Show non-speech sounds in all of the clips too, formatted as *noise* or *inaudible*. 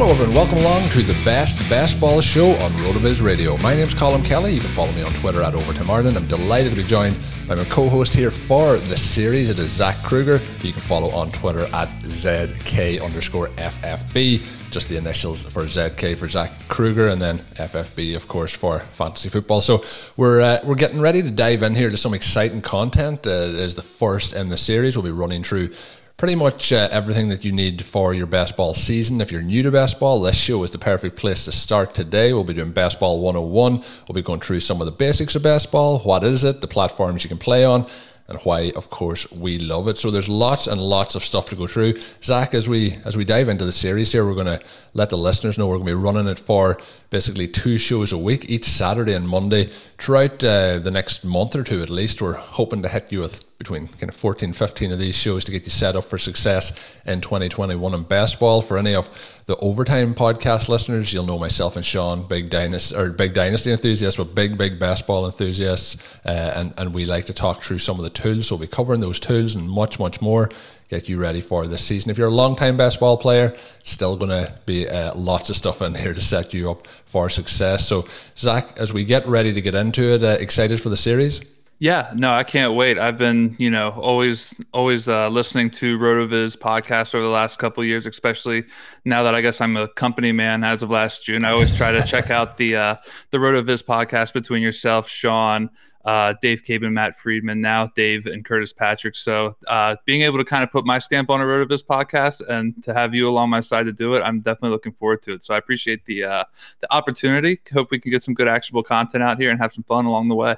Hello, everyone. Welcome along to the best basketball show on RotoViz Radio. My name's Colin Kelly. You can follow me on Twitter at Overtime Ireland. I'm delighted to be joined by my co-host here for the series. It is Zach Kruger. You can follow on Twitter at ZK underscore FFB. Just the initials for ZK for Zach Kruger, and then FFB, of course, for fantasy football. So we're uh, we're getting ready to dive in here to some exciting content. Uh, it is the first in the series. We'll be running through pretty much uh, everything that you need for your best ball season. If you're new to best ball, this show is the perfect place to start today. We'll be doing best ball 101. We'll be going through some of the basics of best ball. What is it? The platforms you can play on. And why, of course, we love it. So there's lots and lots of stuff to go through. Zach, as we as we dive into the series here, we're going to let the listeners know we're going to be running it for basically two shows a week, each Saturday and Monday throughout uh, the next month or two at least. We're hoping to hit you with between kind of 14, 15 of these shows to get you set up for success in 2021 in best ball. For any of the overtime podcast listeners, you'll know myself and Sean, big dynasty or big dynasty enthusiasts, but big, big best ball enthusiasts, uh, and and we like to talk through some of the tools. So we'll be covering those tools and much, much more get you ready for this season. If you're a long-time best ball player, still going to be uh, lots of stuff in here to set you up for success. So, Zach, as we get ready to get into it, uh, excited for the series? Yeah, no, I can't wait. I've been, you know, always, always uh, listening to Rotoviz podcast over the last couple years, especially now that I guess I'm a company man as of last June. I always try to check *laughs* out the uh, the Rotoviz podcast between yourself, Sean, uh, Dave Caban, Matt Friedman, now Dave and Curtis Patrick. So uh, being able to kind of put my stamp on a Rotoviz podcast and to have you along my side to do it, I'm definitely looking forward to it. So I appreciate the uh, the opportunity. Hope we can get some good actionable content out here and have some fun along the way.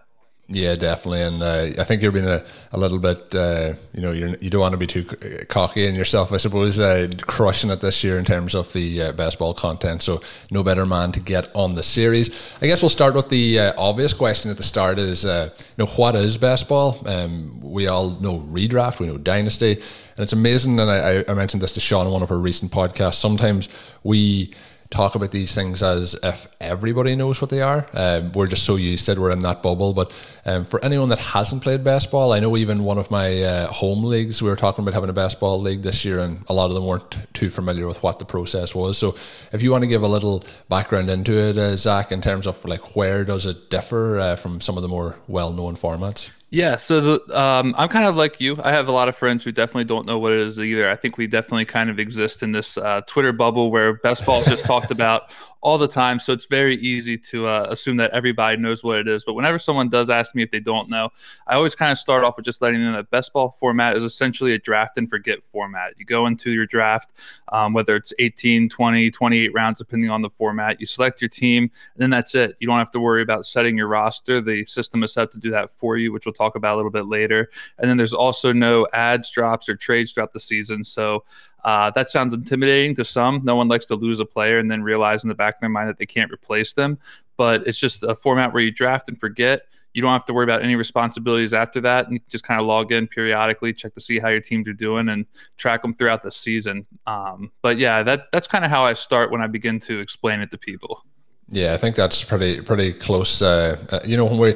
Yeah, definitely, and uh, I think you're being a, a little bit, uh, you know, you're, you don't want to be too cocky in yourself, I suppose, uh, crushing it this year in terms of the uh, best ball content. So, no better man to get on the series. I guess we'll start with the uh, obvious question at the start: is uh, you know what is baseball? Um, we all know redraft, we know dynasty, and it's amazing. And I, I mentioned this to Sean in one of our recent podcasts. Sometimes we talk about these things as if everybody knows what they are. Um, we're just so used to it, we're in that bubble. But um, for anyone that hasn't played best ball, I know even one of my uh, home leagues, we were talking about having a best ball league this year, and a lot of them weren't too familiar with what the process was. So if you want to give a little background into it, uh, Zach, in terms of like where does it differ uh, from some of the more well known formats? Yeah, so the, um, I'm kind of like you. I have a lot of friends who definitely don't know what it is either. I think we definitely kind of exist in this uh, Twitter bubble where best ball just talked about all the time. So it's very easy to uh, assume that everybody knows what it is. But whenever someone does ask me if they don't know, I always kind of start off with just letting them know that best ball format is essentially a draft and forget format. You go into your draft, um, whether it's 18, 20, 28 rounds, depending on the format, you select your team, and then that's it. You don't have to worry about setting your roster. The system is set to do that for you, which we'll talk about a little bit later. And then there's also no adds, drops, or trades throughout the season. So uh, that sounds intimidating to some. No one likes to lose a player and then realize in the back of their mind that they can't replace them. But it's just a format where you draft and forget. You don't have to worry about any responsibilities after that, and you just kind of log in periodically, check to see how your teams are doing, and track them throughout the season. Um, but yeah, that that's kind of how I start when I begin to explain it to people. Yeah, I think that's pretty pretty close. Uh, uh, you know, when we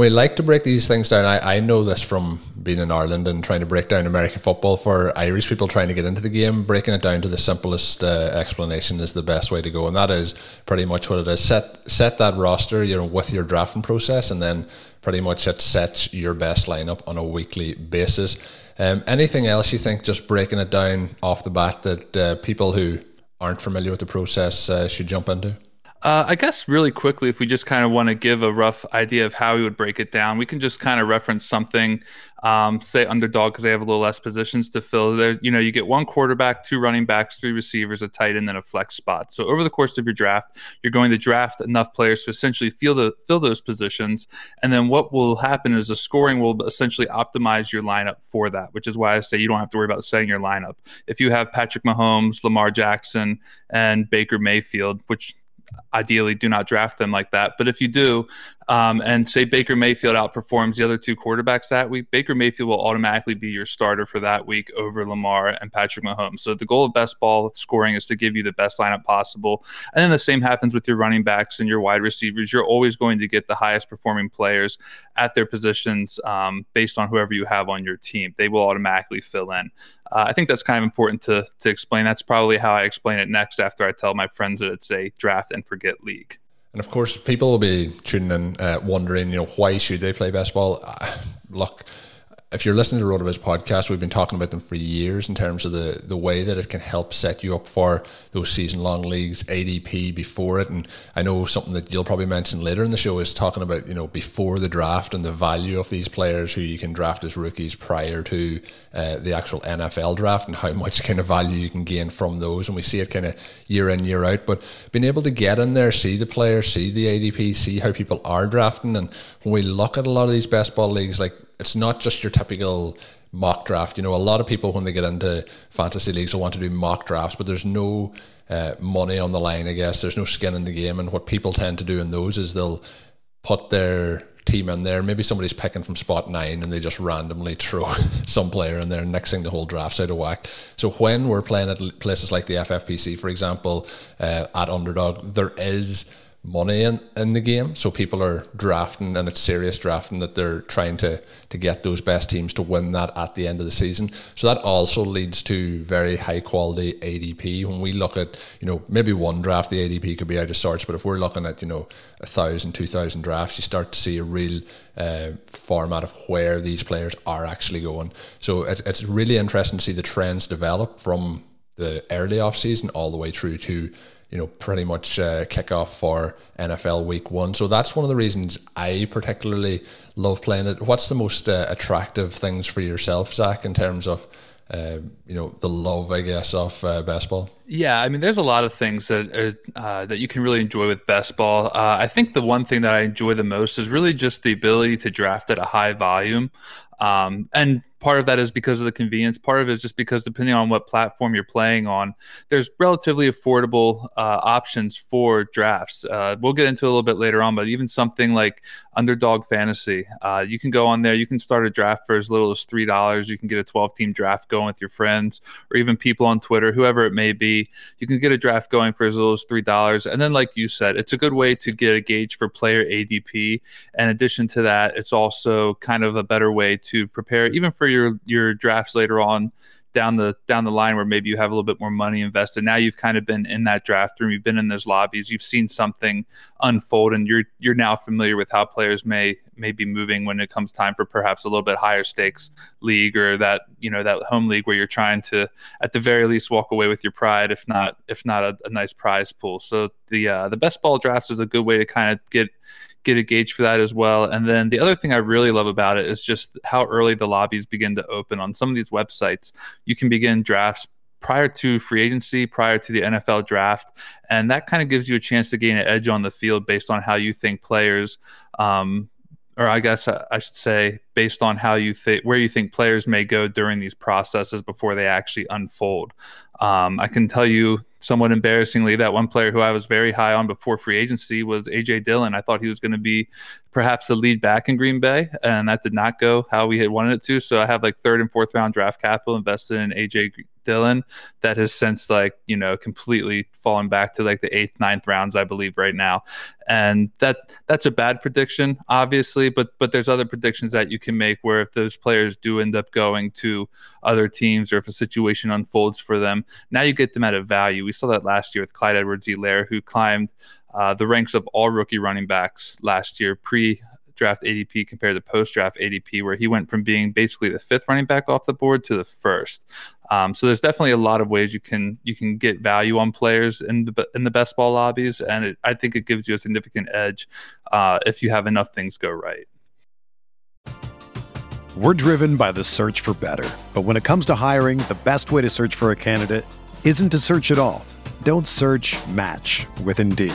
we like to break these things down, I, I know this from being in Ireland and trying to break down American football for Irish people trying to get into the game. Breaking it down to the simplest uh, explanation is the best way to go, and that is pretty much what it is. Set set that roster, you know, with your drafting process, and then pretty much it sets your best lineup on a weekly basis. Um, anything else you think, just breaking it down off the bat, that uh, people who aren't familiar with the process uh, should jump into? Uh, I guess really quickly, if we just kind of want to give a rough idea of how we would break it down, we can just kind of reference something, um, say underdog because they have a little less positions to fill. There, you know, you get one quarterback, two running backs, three receivers, a tight end, and a flex spot. So over the course of your draft, you're going to draft enough players to essentially fill the fill those positions, and then what will happen is the scoring will essentially optimize your lineup for that. Which is why I say you don't have to worry about setting your lineup. If you have Patrick Mahomes, Lamar Jackson, and Baker Mayfield, which ideally do not draft them like that. But if you do, um, and say Baker Mayfield outperforms the other two quarterbacks that week, Baker Mayfield will automatically be your starter for that week over Lamar and Patrick Mahomes. So the goal of best ball scoring is to give you the best lineup possible. And then the same happens with your running backs and your wide receivers. You're always going to get the highest performing players at their positions um, based on whoever you have on your team. They will automatically fill in. Uh, I think that's kind of important to to explain. That's probably how I explain it next after I tell my friends that it's a draft and forget league. And of course, people will be tuning in, uh, wondering, you know, why should they play best ball? Uh, look, if you're listening to RotoViz podcast, we've been talking about them for years in terms of the, the way that it can help set you up for those season long leagues, ADP before it. And I know something that you'll probably mention later in the show is talking about, you know, before the draft and the value of these players who you can draft as rookies prior to uh, the actual NFL draft and how much kind of value you can gain from those. And we see it kind of year in, year out. But being able to get in there, see the players, see the ADP, see how people are drafting. And when we look at a lot of these best ball leagues, like it's not just your typical mock draft. You know, a lot of people when they get into fantasy leagues will want to do mock drafts, but there's no uh, money on the line. I guess there's no skin in the game, and what people tend to do in those is they'll put their team in there. Maybe somebody's picking from spot nine and they just randomly *laughs* throw some player in there, next thing the whole draft's out of whack. So when we're playing at places like the FFPC, for example, uh, at Underdog, there is money in, in the game. So people are drafting and it's serious drafting that they're trying to to get those best teams to win that at the end of the season. So that also leads to very high quality ADP. When we look at, you know, maybe one draft the ADP could be out of sorts, but if we're looking at, you know, a thousand, two thousand drafts, you start to see a real uh, format of where these players are actually going. So it, it's really interesting to see the trends develop from the early off season all the way through to you know, pretty much uh, kick off for NFL Week One. So that's one of the reasons I particularly love playing it. What's the most uh, attractive things for yourself, Zach, in terms of uh, you know the love, I guess, of uh, best ball? Yeah, I mean, there's a lot of things that are, uh, that you can really enjoy with best ball. Uh, I think the one thing that I enjoy the most is really just the ability to draft at a high volume. Um, and part of that is because of the convenience. Part of it is just because depending on what platform you're playing on, there's relatively affordable uh, options for drafts. Uh, we'll get into a little bit later on, but even something like Underdog Fantasy, uh, you can go on there. You can start a draft for as little as three dollars. You can get a 12 team draft going with your friends or even people on Twitter, whoever it may be. You can get a draft going for as little as three dollars, and then, like you said, it's a good way to get a gauge for player ADP. In addition to that, it's also kind of a better way to prepare even for your your drafts later on down the down the line where maybe you have a little bit more money invested. Now you've kind of been in that draft room, you've been in those lobbies, you've seen something unfold, and you're you're now familiar with how players may may be moving when it comes time for perhaps a little bit higher stakes league or that you know that home league where you're trying to at the very least walk away with your pride, if not if not a, a nice prize pool. So the uh, the best ball drafts is a good way to kind of get get a gauge for that as well. And then the other thing I really love about it is just how early the lobbies begin to open on some of these websites. You can begin drafts prior to free agency, prior to the NFL draft. And that kind of gives you a chance to gain an edge on the field based on how you think players, um, or I guess I should say, based on how you think, where you think players may go during these processes before they actually unfold. Um, I can tell you somewhat embarrassingly that one player who I was very high on before free agency was AJ Dillon. I thought he was going to be perhaps a lead back in Green Bay, and that did not go how we had wanted it to. So I have like third and fourth round draft capital invested in AJ Dillon that has since like you know completely fallen back to like the eighth, ninth rounds, I believe, right now, and that that's a bad prediction, obviously. But but there's other predictions that you can make where if those players do end up going to other teams or if a situation unfolds for them, now you get them at a value. We saw that last year with Clyde Edwards-Helaire, who climbed uh, the ranks of all rookie running backs last year pre draft ADP compared to post draft ADP, where he went from being basically the fifth running back off the board to the first. Um, so there's definitely a lot of ways you can you can get value on players in the in the best ball lobbies, and it, I think it gives you a significant edge uh, if you have enough things go right. We're driven by the search for better, but when it comes to hiring, the best way to search for a candidate isn't to search at all. Don't search. Match with Indeed.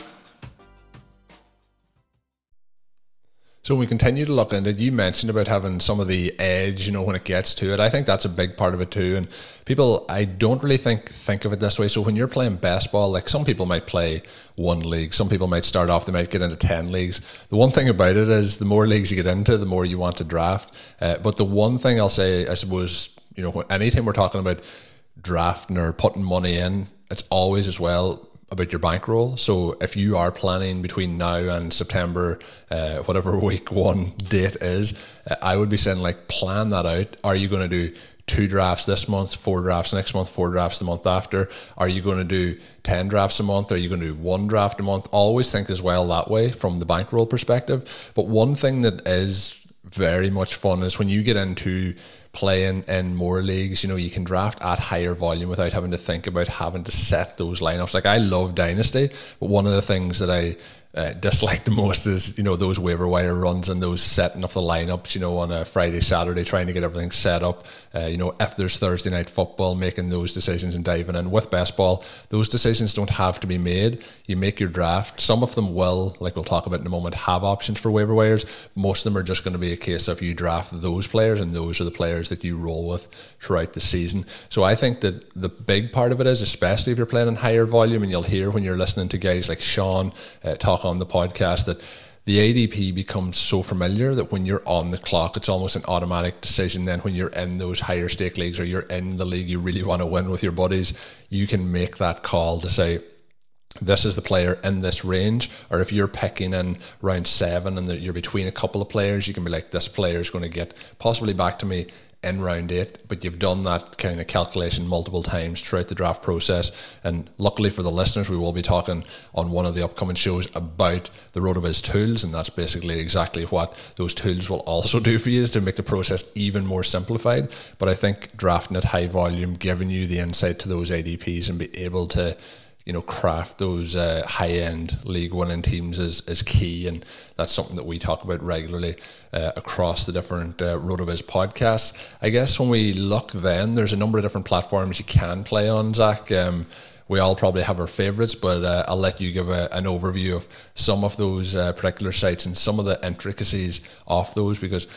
So we continue to look into you mentioned about having some of the edge, you know, when it gets to it. I think that's a big part of it too. And people, I don't really think think of it this way. So when you're playing best ball, like some people might play one league, some people might start off, they might get into ten leagues. The one thing about it is, the more leagues you get into, the more you want to draft. Uh, but the one thing I'll say, I suppose, you know, anytime we're talking about drafting or putting money in, it's always as well about your bankroll. So if you are planning between now and September, uh, whatever *laughs* week one date is, uh, I would be saying like plan that out. Are you going to do two drafts this month, four drafts next month, four drafts the month after? Are you going to do 10 drafts a month? Are you going to do one draft a month? Always think as well that way from the bankroll perspective. But one thing that is very much fun is when you get into playing in more leagues, you know, you can draft at higher volume without having to think about having to set those lineups. Like I love Dynasty, but one of the things that I uh, dislike the most is you know those waiver wire runs and those setting of the lineups you know on a Friday Saturday trying to get everything set up. Uh, you know if there's Thursday night football making those decisions and diving in with best ball, those decisions don't have to be made. You make your draft. Some of them will like we'll talk about in a moment have options for waiver wires. Most of them are just going to be a case of you draft those players and those are the players that you roll with throughout the season. So I think that the big part of it is especially if you're playing in higher volume and you'll hear when you're listening to guys like Sean uh, talk talk on the podcast that the ADP becomes so familiar that when you're on the clock, it's almost an automatic decision. Then, when you're in those higher stake leagues or you're in the league you really want to win with your buddies, you can make that call to say, this is the player in this range. Or if you're picking in round seven and you're between a couple of players, you can be like, this player is going to get possibly back to me in round eight, but you've done that kind of calculation multiple times throughout the draft process. And luckily for the listeners, we will be talking on one of the upcoming shows about the RotoViz tools, and that's basically exactly what those tools will also do for you to make the process even more simplified. But I think drafting at high volume, giving you the insight to those ADPs and be able to you know, craft those uh, high end league winning teams is, is key. And that's something that we talk about regularly uh, across the different uh, RotoViz podcasts. I guess when we look then, there's a number of different platforms you can play on, Zach. Um, we all probably have our favorites, but uh, I'll let you give a, an overview of some of those uh, particular sites and some of the intricacies of those because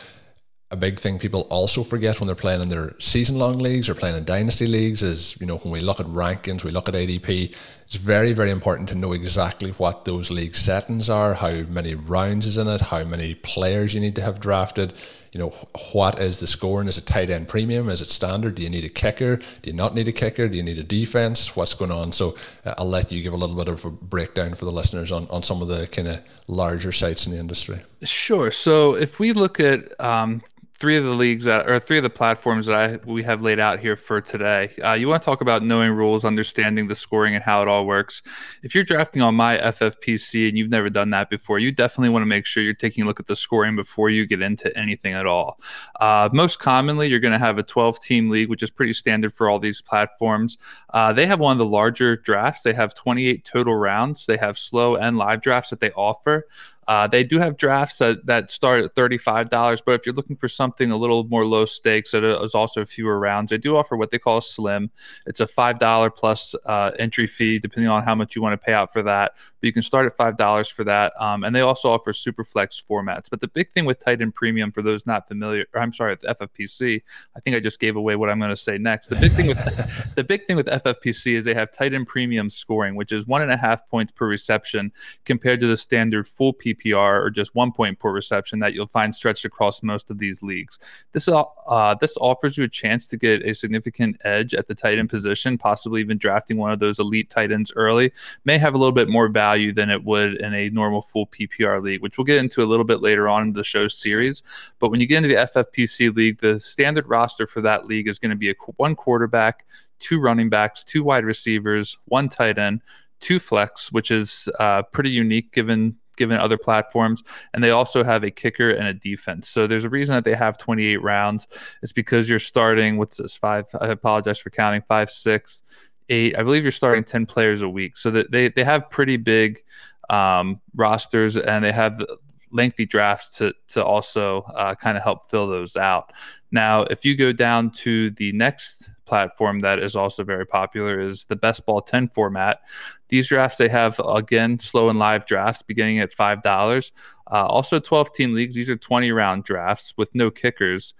a big thing people also forget when they're playing in their season long leagues or playing in dynasty leagues is, you know, when we look at rankings, we look at ADP, it's very, very important to know exactly what those league settings are, how many rounds is in it, how many players you need to have drafted, you know, what is the scoring? Is it tight end premium? Is it standard? Do you need a kicker? Do you not need a kicker? Do you need a defense? What's going on? So uh, I'll let you give a little bit of a breakdown for the listeners on, on some of the kind of larger sites in the industry. Sure. So if we look at um, three of the leagues that or three of the platforms that I we have laid out here for today. Uh, you want to talk about knowing rules, understanding the scoring, and how it all works. If you're drafting on my FFPC and you've never done that before, you definitely want to make sure you're taking a look at the scoring before you get into anything at all. Uh, most commonly, you're going to have a 12 team league, which is pretty standard for all these platforms. Uh, they have one of the larger drafts. They have 28 total rounds. They have slow and live drafts that they offer. Uh, they do have drafts that, that start at $35, but if you're looking for something a little more low stakes that is also fewer rounds, they do offer what they call a slim. It's a $5 plus uh, entry fee, depending on how much you want to pay out for that. But you can start at $5 for that. Um, and they also offer super flex formats. But the big thing with tight end premium, for those not familiar, or I'm sorry, with FFPC, I think I just gave away what I'm going to say next. The big thing with *laughs* the big thing with FFPC is they have tight end premium scoring, which is one and a half points per reception compared to the standard full PPR PPR or just one point per reception that you'll find stretched across most of these leagues. This uh, this offers you a chance to get a significant edge at the tight end position, possibly even drafting one of those elite tight ends early. May have a little bit more value than it would in a normal full PPR league, which we'll get into a little bit later on in the show series. But when you get into the FFPC league, the standard roster for that league is going to be a one quarterback, two running backs, two wide receivers, one tight end, two flex, which is uh, pretty unique given given other platforms. And they also have a kicker and a defense. So there's a reason that they have 28 rounds. It's because you're starting, what's this, five? I apologize for counting, five, six, eight. I believe you're starting 10 players a week. So that they, they have pretty big um, rosters and they have lengthy drafts to, to also uh, kind of help fill those out. Now, if you go down to the next platform that is also very popular is the best ball 10 format. These drafts they have again slow and live drafts beginning at five dollars. Uh, also 12 team leagues. These are 20 round drafts with no kickers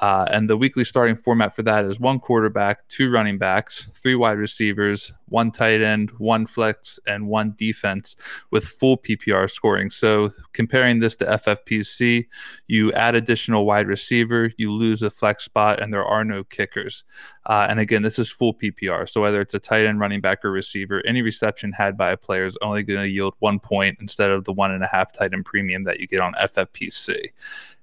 uh, and the weekly starting format for that is one quarterback, two running backs, three wide receivers, one tight end, one flex, and one defense with full PPR scoring. So comparing this to FFPC, you add additional wide receiver, you lose a flex spot, and there are no kickers. Uh, and again, this is full PPR. So whether it's a tight end, running back, or receiver, any reception had by a player is only going to yield one point instead of the one and a half tight end premium that you get on FFPC.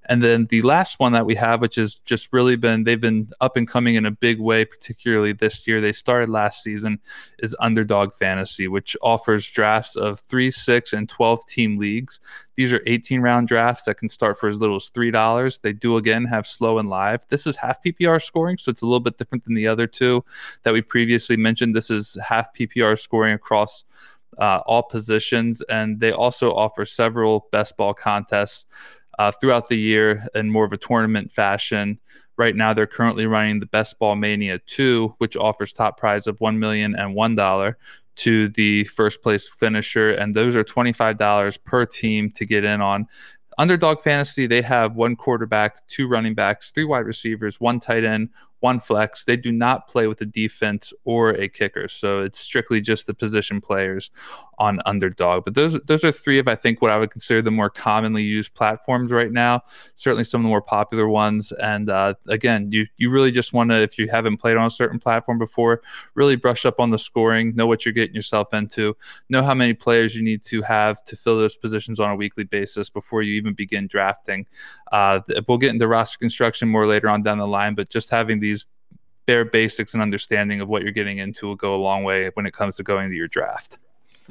And then the last one that we have, which has just really been, they've been up and coming in a big way, particularly this year. They started last season, is Underdog Fantasy, which offers drafts of three, six, and 12 team leagues. These are 18 round drafts that can start for as little as $3. They do again have slow and live. This is half PPR scoring, so it's a little bit different than the other two that we previously mentioned. This is half PPR scoring across uh, all positions, and they also offer several best ball contests uh, throughout the year in more of a tournament fashion. Right now, they're currently running the Best Ball Mania 2, which offers top prize of $1 million and $1 to the first place finisher. And those are $25 per team to get in on. Underdog Fantasy, they have one quarterback, two running backs, three wide receivers, one tight end, one flex. They do not play with a defense or a kicker, so it's strictly just the position players on underdog. But those those are three of I think what I would consider the more commonly used platforms right now. Certainly some of the more popular ones. And uh, again, you you really just want to if you haven't played on a certain platform before, really brush up on the scoring, know what you're getting yourself into, know how many players you need to have to fill those positions on a weekly basis before you even begin drafting. Uh, we'll get into roster construction more later on down the line, but just having these bare basics and understanding of what you're getting into will go a long way when it comes to going to your draft.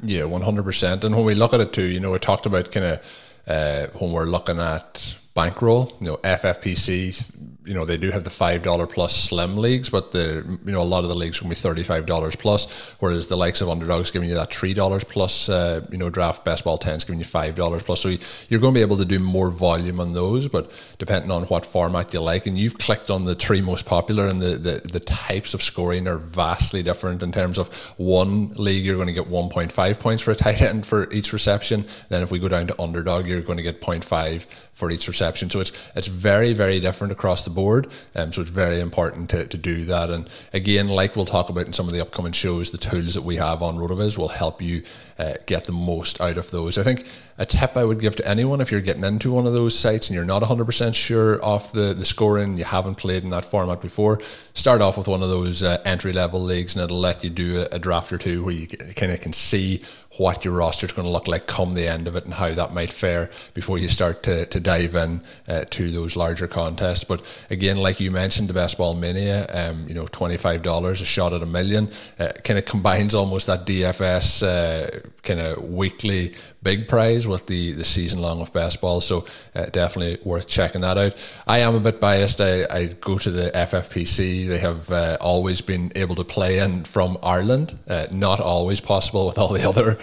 Yeah, one hundred percent. And when we look at it too, you know, we talked about kind of uh, when we're looking at bankroll, you know, FFPC, you know, they do have the five dollar plus slim leagues, but the you know a lot of the leagues will be thirty five dollars plus, whereas the likes of underdogs giving you that three dollars plus, uh, you know, draft best ball tens giving you five dollars plus. So you're going to be able to do more volume on those, but depending on what format you like, and you've clicked on the three most popular, and the the, the types of scoring are vastly different in terms of one league you're going to get one point five points for a tight end for each reception. Then if we go down to underdog, you're going to get 0.5 for each reception. So it's it's very very different across the board board. Um, so it's very important to, to do that. And again, like we'll talk about in some of the upcoming shows, the tools that we have on RotoViz will help you uh, get the most out of those. I think a tip I would give to anyone if you're getting into one of those sites and you're not 100% sure of the, the scoring, you haven't played in that format before, start off with one of those uh, entry level leagues and it'll let you do a, a draft or two where you kind of can see what your roster is going to look like come the end of it and how that might fare before you start to, to dive in uh, to those larger contests. But again, like you mentioned, the Best Ball Mania, um, you know, $25, a shot at a million, uh, kind of combines almost that DFS uh, kind of weekly big prize with the, the season long of best ball. So uh, definitely worth checking that out. I am a bit biased. I, I go to the FFPC. They have uh, always been able to play in from Ireland. Uh, not always possible with all the *laughs* other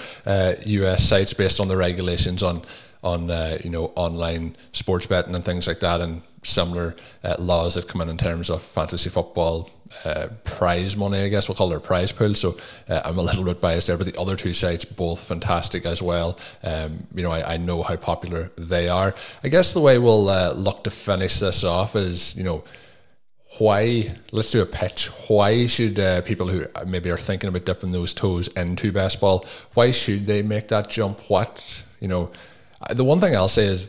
US uh, sites based on the regulations on on uh, you know online sports betting and things like that and similar uh, laws that come in in terms of fantasy football uh, prize money, I guess we'll call it a prize pool. So uh, I'm a little bit biased there, but the other two sites both fantastic as well. Um, you know, I, I, know how popular they are. I guess the way we'll uh, look to finish this off is, you know, why let's do a pitch why should uh, people who maybe are thinking about dipping those toes into best ball why should they make that jump what you know the one thing i'll say is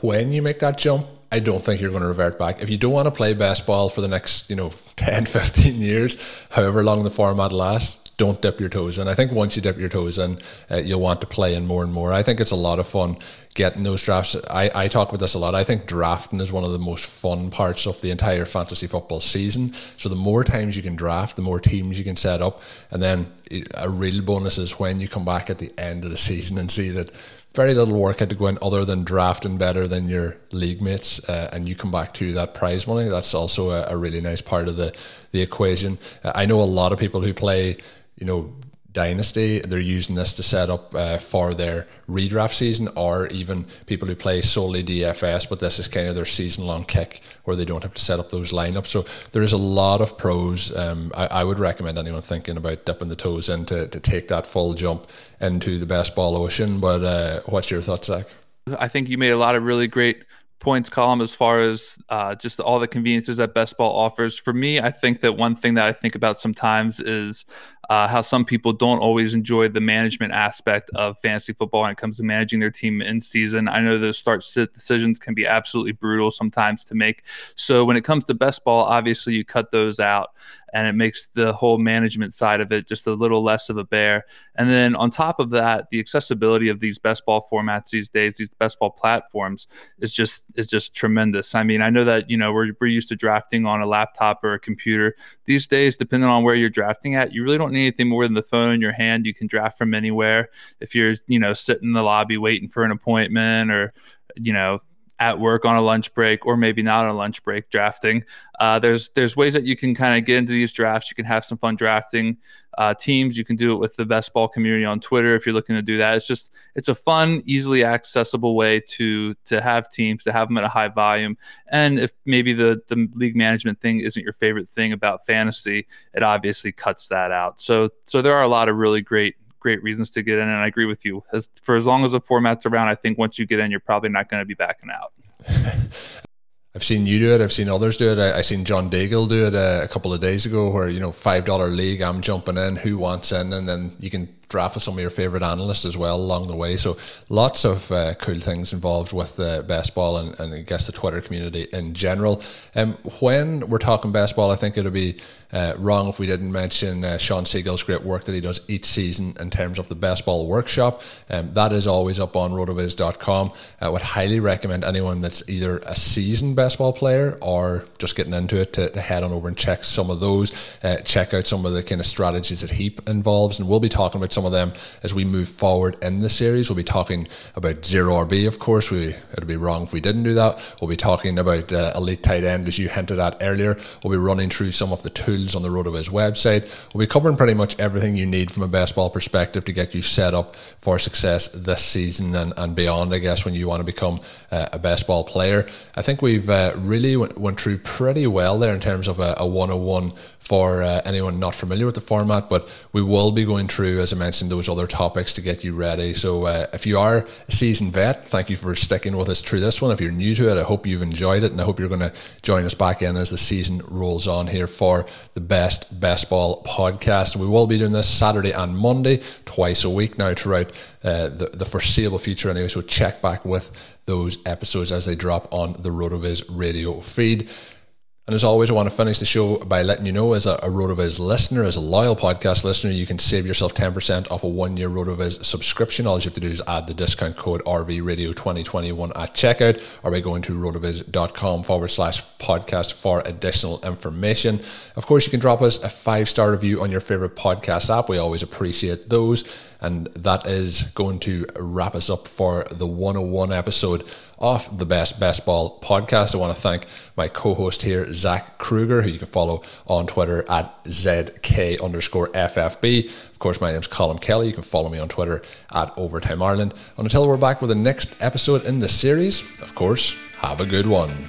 when you make that jump I don't think you're going to revert back. If you don't want to play best ball for the next, you know, *laughs* 10, 15 years, however long the format lasts, don't dip your toes in. I think once you dip your toes in, uh, you'll want to play in more and more. I think it's a lot of fun getting those drafts. I, I talk about this a lot. I think drafting is one of the most fun parts of the entire fantasy football season. So the more times you can draft, the more teams you can set up. And then a real bonus is when you come back at the end of the *laughs* season and see that very little work had to go in other than drafting better than your league mates, uh, and you come back to that prize money. That's also a, a really nice part of the the equation. Uh, I know a lot of people who play, you know, Dynasty, they're using this to set up uh, for their redraft season, or even people who play solely DFS, but this is kind of their season long kick where they don't have to set up those lineups. So there is a lot of pros. Um, I, I, would recommend anyone thinking about dipping the toes in to, to take that full jump into the best ball ocean. But uh, what's your thoughts, Zach? I think you made a lot of really great points Colm as far as uh, just all the conveniences that best ball offers for me i think that one thing that i think about sometimes is uh, how some people don't always enjoy the management aspect of fantasy football when it comes to managing their team in season. I know those start sit decisions can be absolutely brutal sometimes to make. So when it comes to best ball, obviously you cut those out and it makes the whole management side of it just a little less of a bear. And then on top of that, the accessibility of these best ball formats these days, these best ball platforms is just is just tremendous. I mean, I know that you know we're we're used to drafting on a laptop or a computer. These days, depending on where you're drafting at, you really don't need anything more than the phone in your hand. You can draft from anywhere. If you're you know sitting in the lobby waiting for an appointment or you know at work on a lunch break or maybe not on a lunch break drafting. Uh, there's there's ways that you can kind of get into these drafts. You can have some fun drafting uh, teams. You can do it with the best ball community on Twitter if you're looking to do that. It's just it's a fun, easily accessible way to to have teams to have them at a high volume. And if maybe the the league management thing isn't your favorite thing about fantasy, it obviously cuts that out. So so there are a lot of really great great reasons to get in. And I agree with you. As for as long as the format's around, I think once you get in, you're probably not going to be backing out. *laughs* I've seen you do it. I've seen others do it. I, I seen John Daigle do it uh, a, couple of days ago, where you know five dollar league. I'm jumping in. Who wants in? And then you can draft with some of your favorite analysts as well along the way. So lots of uh, cool things involved with the best ball and, and I guess the Twitter community in general. Um, when we're talking best ball, I think it'll be uh, wrong if we didn't mention uh, Shawn Siegele's great work that he does each season in terms of the best ball workshop. Um, that is always up on rotoviz.com. I would highly recommend anyone that's either a seasoned best ball player or just getting into it to, to head on over and check some of those, uh, check out some of the kind of strategies that he involves. And we'll be talking about some of them as we move forward in the series. We'll be talking about zero RB, of course. We it'd be wrong if we didn't do that. We'll be talking about uh, elite tight end, as you hinted at earlier. We'll be running through some of the tools on the RotoViz website. We'll be covering pretty much everything you need from a best ball perspective to get you set up for success this season and, and beyond. I guess when you want to become uh, a best ball player, I think we've uh, really went, went through pretty well there in terms of a, a 101 for uh, anyone not familiar with the format. But we will be going through, as those other topics to get you ready. So uh, if you are a seasoned vet, thank you for sticking with us through this one. If you're new to it, I hope you've enjoyed it, and I hope you're going to join us back in as the season rolls on here for the best best ball podcast. We will be doing this Saturday and Monday, twice a week now throughout uh, the, the foreseeable future. Anyway, so check back with those episodes as they drop on the RotoViz radio feed. And as always, I want to finish the show by letting you know, as a, RotoViz listener, as a loyal podcast listener, you can save yourself 10% off a one year RotoViz subscription. All you have to do is add the discount code RVRadio2021 at checkout or by going to rotoviz.com forward slash podcast for additional information. Of course, you can drop us a five star review on your favorite podcast app. We always appreciate those. And that is going to wrap us up for the 101 episode of the Best Best Ball podcast. I want to thank my co host here, Zach Kruger, who you can follow on Twitter at ZK underscore FFB. Of course, my name is Colin Kelly. You can follow me on Twitter at Overtime Ireland. And until we're back with the next episode in the series, of course, have a good one.